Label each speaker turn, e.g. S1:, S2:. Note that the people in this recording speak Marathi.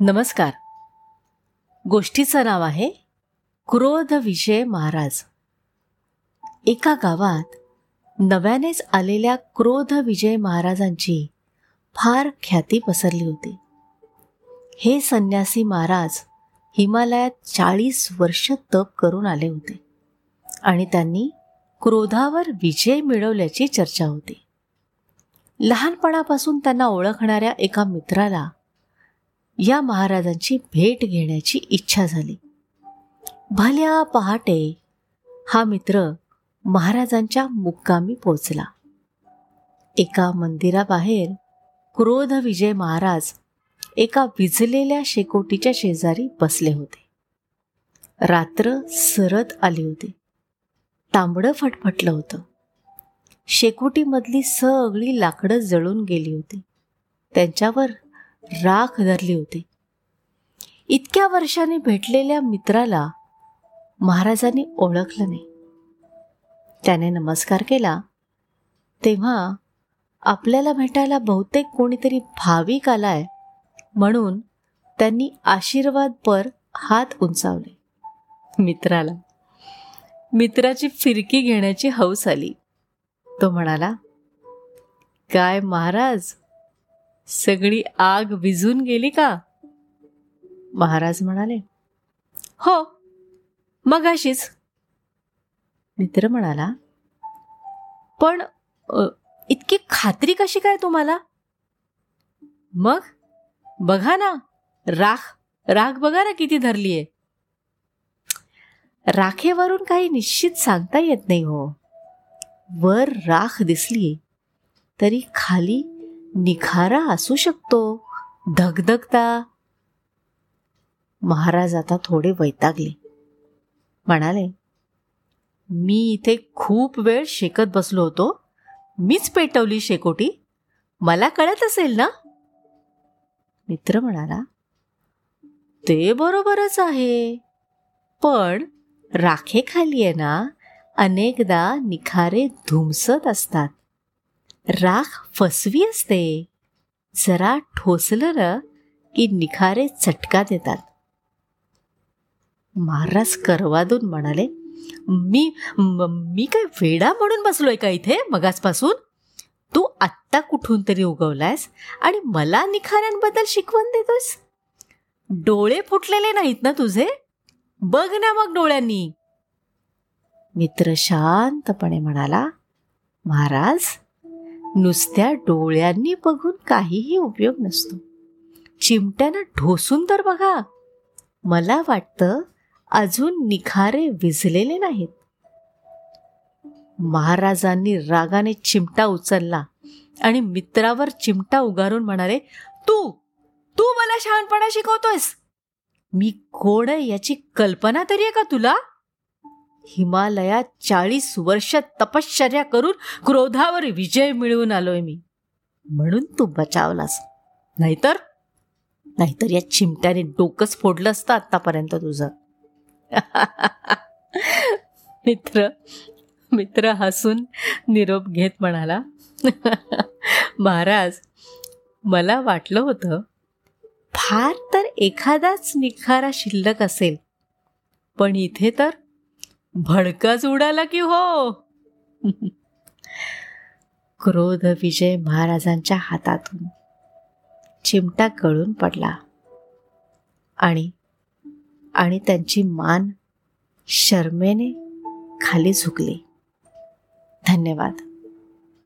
S1: नमस्कार. गोष्टीचं नाव आहे क्रोध विजय महाराज. एका गावात नव्यानेच आलेल्या क्रोध विजय महाराजांची फार ख्याती पसरली होती. हे संन्यासी महाराज हिमालयात चाळीस वर्ष तप करून आले होते आणि त्यांनी क्रोधावर विजय मिळवल्याची चर्चा होती. लहानपणापासून त्यांना ओळखणाऱ्या एका मित्राला या महाराजांची भेट घेण्याची इच्छा झाली. भल्या पहाटे हा मित्र महाराजांच्या मुक्कामी पोचला एका मंदिराबाहेर क्रोध विजय महाराज एका विजलेल्या शेकोटीच्या शेजारी बसले होते. रात्र सरत आली होती. तांबडं फटफटलं होतं. शेकोटीमधली सगळी लाकडं जळून गेली होती. त्यांच्यावर राख धरली होती. इतक्या वर्षांनी भेटलेल्या मित्राला महाराजांनी ओळखलं नाही. त्याने नमस्कार केला. तेव्हा आपल्याला भेटायला बहुतेक कोणीतरी भाविक आलाय म्हणून त्यांनी आशीर्वाद पर हात उंचावले. मित्राला मित्राची फिरकी घेण्याची हौस आली. तो म्हणाला काय महाराज सगळी आग विझून गेली का? महाराज म्हणाले हो मग अशीच मित्र म्हणाला पण इतकी खात्री कशी काय तुम्हाला? मग बघा ना राख राख बघा ना किती धरलीये राखेवरून काही निश्चित सांगता येत नाही हो. वर राख दिसली तरी खाली निखारा असू शकतो. धगधगता. महाराज आता थोडे वैतागले. म्हणाले मी इथे खूप वेळ शेकत बसलो होतो. मीच पेटवली शेकोटी. मला कळत असेल ना? मित्र म्हणाला ते बरोबरच आहे. पण राखेखाली आहे ना अनेकदा निखारे धुमसत असतात. राख फसवी असते. जरा ठोसलं ना की निखारे चटका देतात. महाराज करवादून म्हणाले मी मी काय वेडा म्हणून बसलोय का इथे मगासपासून? तू आत्ता कुठून तरी उगवलायस आणि मला निखाऱ्यांबद्दल शिकवण देतोस डोळे फुटलेले नाहीत ना तुझे? बघ ना मग डोळ्यांनी. मित्र शांतपणे म्हणाला महाराज नुसत्या डोळ्यांनी बघून काहीही उपयोग नसतो. चिमट्यानं ढोसून तर बघा. मला वाटतं अजून निखारे विझलेले नाहीत. महाराजांनी रागाने चिमटा उचलला आणि मित्रावर चिमटा उगारून म्हणाले तू तू मला शहाणपणा शिकवतोयस. मी कोण याची कल्पना तरी आहे का तुला? हिमालयात चाळीस वर्ष तपश्चर्या करून क्रोधावर विजय मिळवून आलोय मी. म्हणून तू बचावलास. नाहीतर? नाहीतर या चिमट्याने डोकंच फोडलं असतं आतापर्यंत तुझं. मित्र मित्र हसून निरोप घेत म्हणाला महाराज मला वाटलं होतं फार तर एखादाच निखारा शिल्लक असेल पण इथे तर भडकाच उडाला की हो? क्रोध विजय महाराजांच्या हातातून चिमटा गळून पडला. आणि आणि त्यांची मान शर्मेने खाली झुकली. धन्यवाद.